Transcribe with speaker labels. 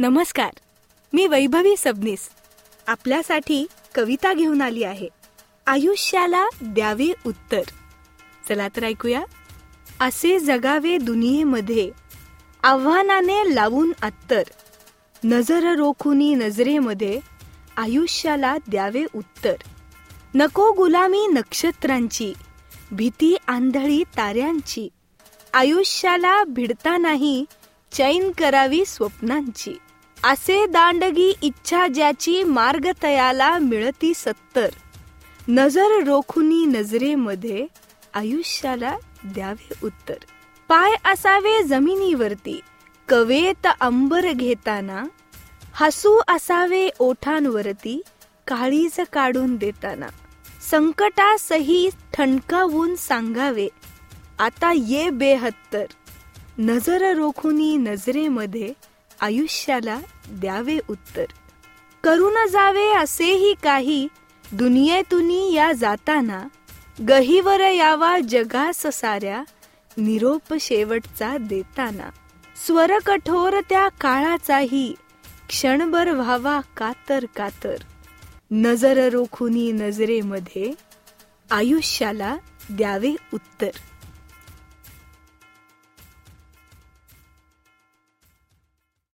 Speaker 1: नमस्कार मी वैभवी सबनीस. आपल्यासाठी कविता घेऊन आली आहे. आयुष्याला द्यावे उत्तर. चला तर ऐकूया. असे जगावे दुनियेमध्ये आव्हानाने लावून अत्तर. नजर रोखुनी नजरेमध्ये आयुष्याला द्यावे उत्तर. नको गुलामी नक्षत्रांची भीती आंधळी ताऱ्यांची. आयुष्याला भिडता नाही चैन करावी स्वप्नांची. असे दांडगी इच्छा ज्याची मार्ग तयाला मिळती सत्तर. नजर रोखुनी नजरेमध्ये आयुष्याला द्यावे उत्तर. पाय असावे जमिनीवरती कवेत अंबर घेताना हसू असावे ओठांवरती काळीज काढून देताना. संकटासही ठणकावून सांगावे आता ये बेहत्तर. नजर रोखुनी नजरेमध्ये आयुष्याला द्यावे उत्तर. करू न जावे असेही काही दुनियेतुनी या जाताना गहीवर यावा जगास साऱ्या निरोप शेवटचा देताना. स्वर कठोर त्या काळाचाही क्षणभर व्हावा कातर कातर. नजर रोखुनी नजरेमध्ये आयुष्याला द्यावे उत्तर.